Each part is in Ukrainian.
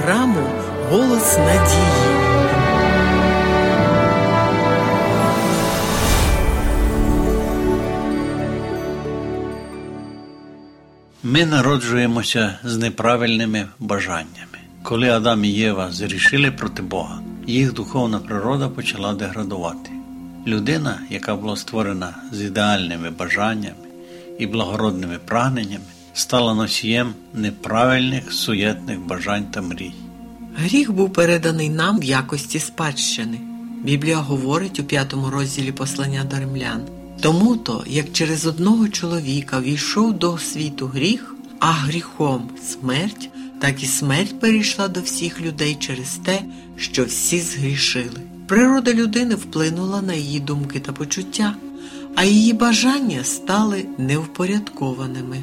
програму Голос надії. Ми народжуємося з неправильними бажаннями. Коли Адам і Єва зрішили проти Бога, їх духовна природа почала деградувати. Людина, яка була створена з ідеальними бажаннями і благородними прагненнями, стала носієм неправильних суєтних бажань та мрій. Гріх був переданий нам в якості спадщини. Біблія говорить у п'ятому розділі послання до римлян. Тому то, як через одного чоловіка війшов до світу гріх, а гріхом смерть, так і смерть перейшла до всіх людей через те, що всі згрішили. Природа людини вплинула на її думки та почуття, а її бажання стали невпорядкованими.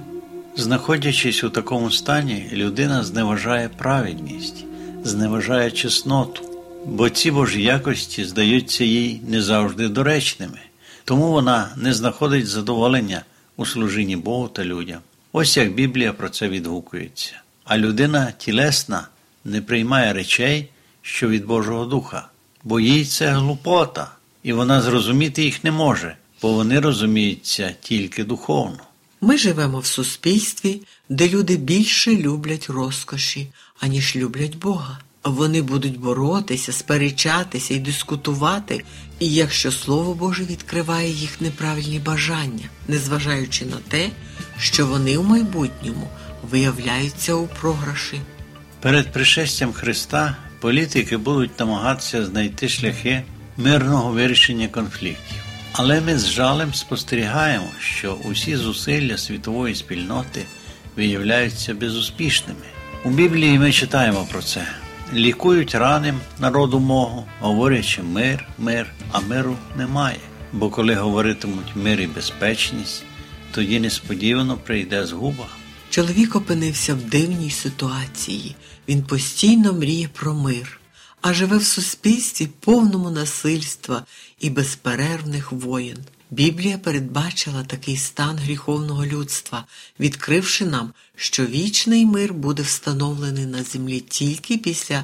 Знаходячись у такому стані, людина зневажає праведність, зневажає чесноту, бо ці божі якості здаються їй не завжди доречними, тому вона не знаходить задоволення у служінні Богу та людям. Ось як Біблія про це відгукується. А людина тілесна не приймає речей, що від Божого Духа, бо їй це глупота, і вона зрозуміти їх не може, бо вони розуміються тільки духовно. Ми живемо в суспільстві, де люди більше люблять розкоші, аніж люблять Бога. Вони будуть боротися, сперечатися і дискутувати, і якщо Слово Боже відкриває їх неправильні бажання, незважаючи на те, що вони в майбутньому виявляються у програші. Перед пришестям Христа політики будуть намагатися знайти шляхи мирного вирішення конфліктів. Але ми з жалем спостерігаємо, що усі зусилля світової спільноти виявляються безуспішними. У Біблії ми читаємо про це. Лікують раним народу мого, говорячи мир, мир, а миру немає. Бо коли говоритимуть мир і безпечність, тоді несподівано прийде згуба. Чоловік опинився в дивній ситуації. Він постійно мріє про мир, а живе в суспільстві повному насильства і безперервних воєн. Біблія передбачила такий стан гріховного людства, відкривши нам, що вічний мир буде встановлений на землі тільки після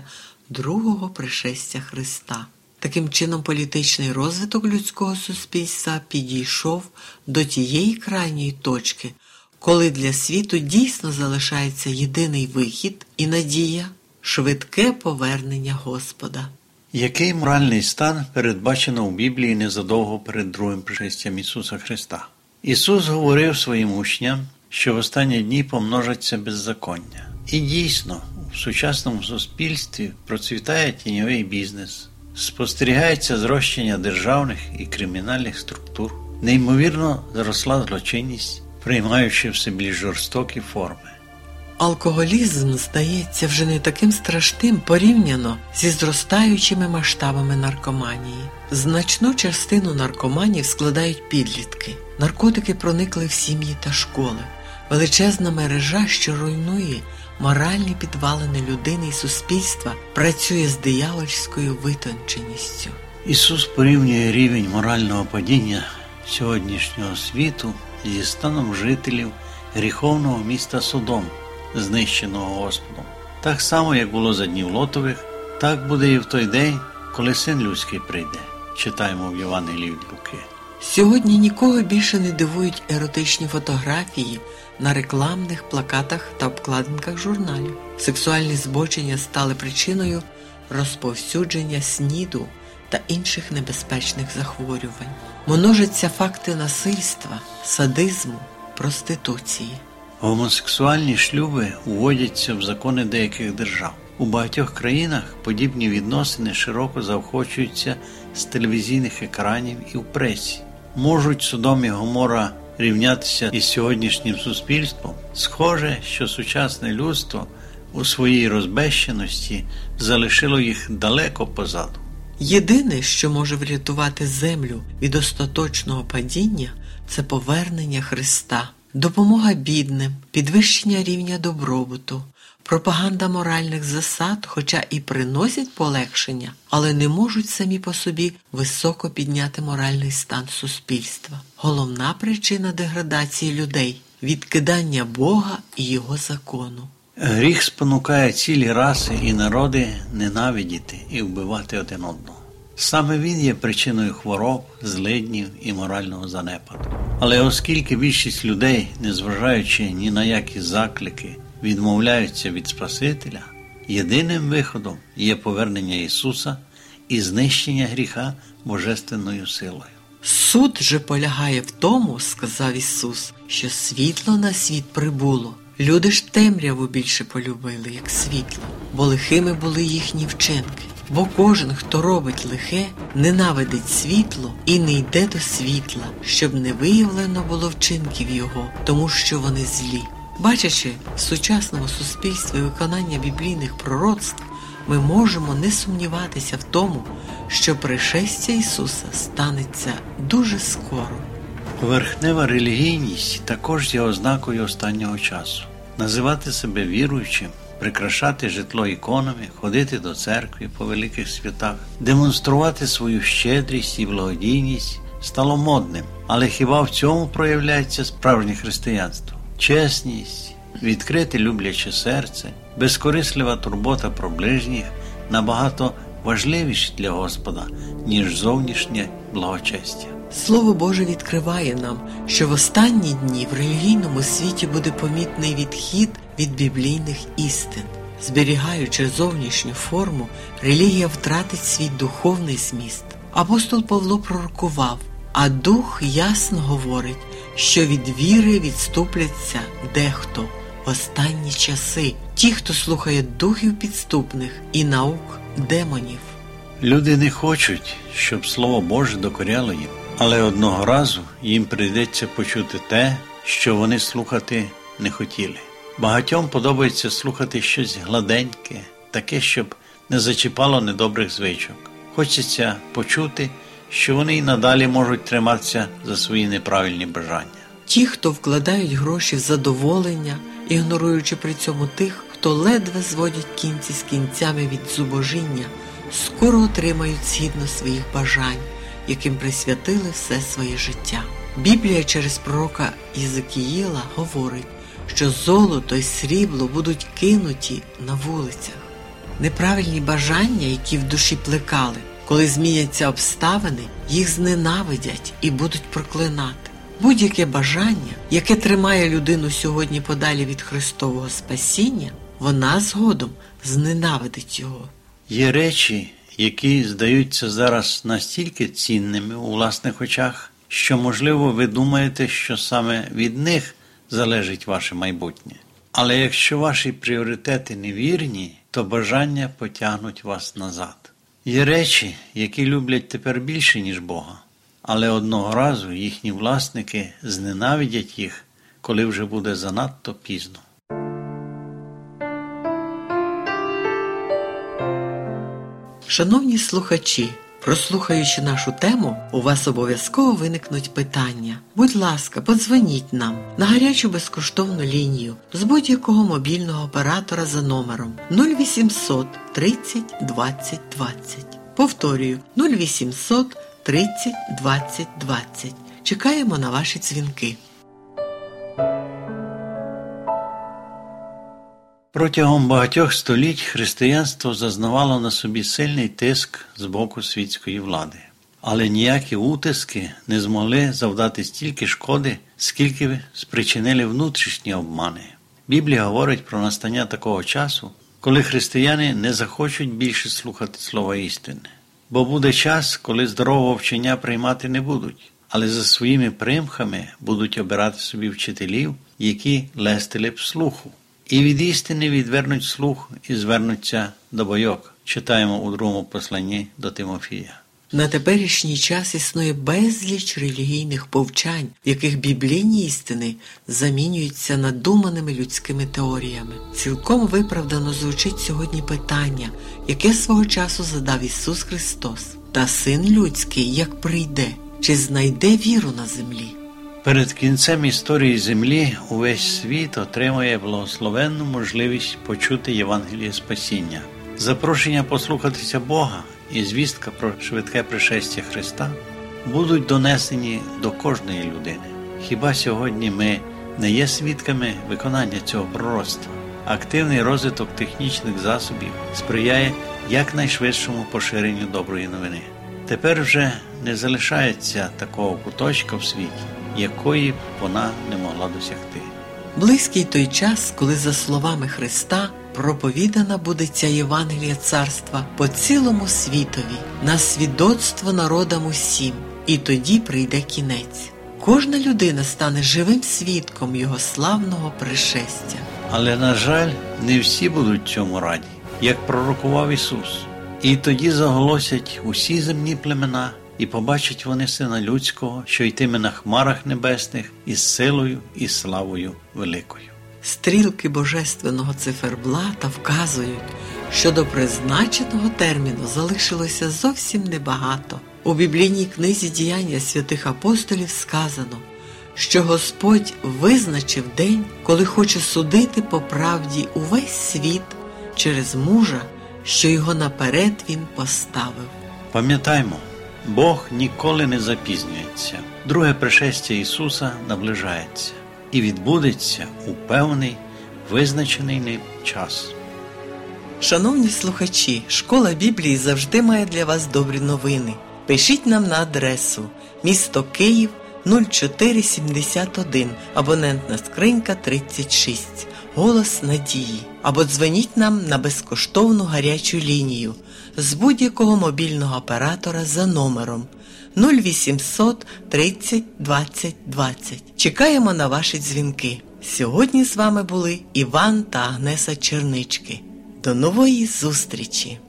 другого пришестя Христа. Таким чином, політичний розвиток людського суспільства підійшов до тієї крайньої точки, коли для світу дійсно залишається єдиний вихід і надія швидке повернення Господа. Який моральний стан передбачено у Біблії незадовго перед другим пришестям Ісуса Христа? Ісус говорив своїм учням, що в останні дні помножаться беззаконня. І дійсно, в сучасному суспільстві процвітає тіньовий бізнес, спостерігається зрощення державних і кримінальних структур, неймовірно зросла злочинність, приймаючи все більш жорстокі форми. Алкоголізм здається вже не таким страшним порівняно зі зростаючими масштабами наркоманії. Значну частину наркоманів складають підлітки. Наркотики проникли в сім'ї та школи. Величезна мережа, що руйнує моральні підвалини людини і суспільства, працює з диявольською витонченістю. Ісус порівнює рівень морального падіння сьогоднішнього світу зі станом жителів гріховного міста Содом знищеного Господом. Так само, як було за днів Лотових, так буде і в той день, коли син людський прийде. Читаємо в Євангелії від Луки. Сьогодні нікого більше не дивують еротичні фотографії на рекламних плакатах та обкладинках журналів. Сексуальні збочення стали причиною розповсюдження сніду та інших небезпечних захворювань. Множаться факти насильства, садизму, проституції. Гомосексуальні шлюби уводяться в закони деяких держав. У багатьох країнах подібні відносини широко заохочуються з телевізійних екранів і в пресі. Можуть Содом і Гомора рівнятися із сьогоднішнім суспільством. Схоже, що сучасне людство у своїй розбещеності залишило їх далеко позаду. Єдине, що може врятувати землю від остаточного падіння, це повернення Христа. Допомога бідним, підвищення рівня добробуту, пропаганда моральних засад, хоча і приносять полегшення, але не можуть самі по собі високо підняти моральний стан суспільства. Головна причина деградації людей відкидання Бога і Його закону. Гріх спонукає цілі раси і народи ненавидіти і вбивати один одного. Саме він є причиною хвороб, злиднів і морального занепаду. Але оскільки більшість людей, незважаючи ні на які заклики, відмовляються від Спасителя, єдиним виходом є повернення Ісуса і знищення гріха божественною силою. Суд же полягає в тому, сказав Ісус, що світло на світ прибуло. Люди ж темряву більше полюбили, як світло, бо лихими були їхні вчинки. Бо кожен, хто робить лихе, ненавидить світло і не йде до світла, щоб не виявлено було вчинків його, тому що вони злі. Бачачи в сучасному суспільстві виконання біблійних пророцтв, ми можемо не сумніватися в тому, що пришестя Ісуса станеться дуже скоро. Поверхнева релігійність також є ознакою останнього часу. Називати себе віруючим, прикрашати житло іконами, ходити до церкви по великих святах, демонструвати свою щедрість і благодійність стало модним. Але хіба в цьому проявляється справжнє християнство? Чесність, відкрите любляче серце, безкорислива турбота про ближніх набагато важливіші для Господа, ніж зовнішнє благочестя. Слово Боже відкриває нам, що в останні дні в релігійному світі буде помітний відхід від біблійних істин. Зберігаючи зовнішню форму, релігія втратить свій духовний зміст. Апостол Павло пророкував, а дух ясно говорить, що від віри відступляться дехто в останні часи, ті, хто слухає духів підступних і наук демонів. Люди не хочуть, щоб Слово Боже докоряло їм, але одного разу їм прийдеться почути те, що вони слухати не хотіли. Багатьом подобається слухати щось гладеньке, таке, щоб не зачіпало недобрих звичок. Хочеться почути, що вони й надалі можуть триматися за свої неправильні бажання. Ті, хто вкладають гроші в задоволення, ігноруючи при цьому тих, хто ледве зводять кінці з кінцями від зубожіння, скоро отримають згідно своїх бажань, яким присвятили все своє життя. Біблія через пророка Єзекіїла говорить, що золото й срібло будуть кинуті на вулицях. Неправильні бажання, які в душі плекали, коли зміняться обставини, їх зненавидять і будуть проклинати. Будь-яке бажання, яке тримає людину сьогодні подалі від Христового спасіння, вона згодом зненавидить його. Є речі, які здаються зараз настільки цінними у власних очах, що, можливо, ви думаєте, що саме від них залежить ваше майбутнє. Але якщо ваші пріоритети невірні, то бажання потягнуть вас назад. Є речі, які люблять тепер більше, ніж Бога, але одного разу їхні власники зненавидять їх, коли вже буде занадто пізно. Шановні слухачі, прослухаючи нашу тему, у вас обов'язково виникнуть питання. Будь ласка, подзвоніть нам на гарячу безкоштовну лінію з будь-якого мобільного оператора за номером 0800 30 20 20. Повторюю 0800 30 20 20. Чекаємо на ваші дзвінки. Протягом багатьох століть християнство зазнавало на собі сильний тиск з боку світської влади. Але ніякі утиски не змогли завдати стільки шкоди, скільки спричинили внутрішні обмани. Біблія говорить про настання такого часу, коли християни не захочуть більше слухати слова істини. Бо буде час, коли здорового вчення приймати не будуть, але за своїми примхами будуть обирати собі вчителів, які лестили б слуху. І від істини відвернуть слух і звернуться до бойок. Читаємо у другому посланні до Тимофія. На теперішній час існує безліч релігійних повчань, в яких біблійні істини замінюються надуманими людськими теоріями. Цілком виправдано звучить сьогодні питання, яке свого часу задав Ісус Христос, та Син людський як прийде, чи знайде віру на землі. Перед кінцем історії землі увесь світ отримує благословенну можливість почути Євангеліє спасіння. Запрошення послухатися Бога і звістка про швидке пришестя Христа будуть донесені до кожної людини. Хіба сьогодні ми не є свідками виконання цього пророцтва? Активний розвиток технічних засобів сприяє якнайшвидшому поширенню доброї новини. Тепер вже не залишається такого куточка в світі, якої б вона не могла досягти. Близький той час, коли, за словами Христа, проповідана буде ця Євангелія царства по цілому світові, на свідоцтво народам усім, і тоді прийде кінець. Кожна людина стане живим свідком його славного пришестя. Але, на жаль, не всі будуть цьому раді, як пророкував Ісус. І тоді заголосять усі земні племена, і побачать вони сина людського, що йтиме на хмарах небесних із силою і славою великою. Стрілки божественного циферблата вказують, що до призначеного терміну залишилося зовсім небагато. У біблійній книзі діяння святих апостолів сказано, що Господь визначив день, коли хоче судити по правді увесь світ через мужа, що його наперед він поставив. Пам'ятаймо, Бог ніколи не запізнюється. Друге пришестя Ісуса наближається і відбудеться у певний визначений ним час. Шановні слухачі, школа Біблії завжди має для вас добрі новини. Пишіть нам на адресу місто Київ 0471, абонентна скринька 36, голос надії. Або дзвоніть нам на безкоштовну гарячу лінію з будь-якого мобільного оператора за номером 0800 30 20 20. Чекаємо на ваші дзвінки. Сьогодні з вами були Іван та Агнеса Чернички. До нової зустрічі!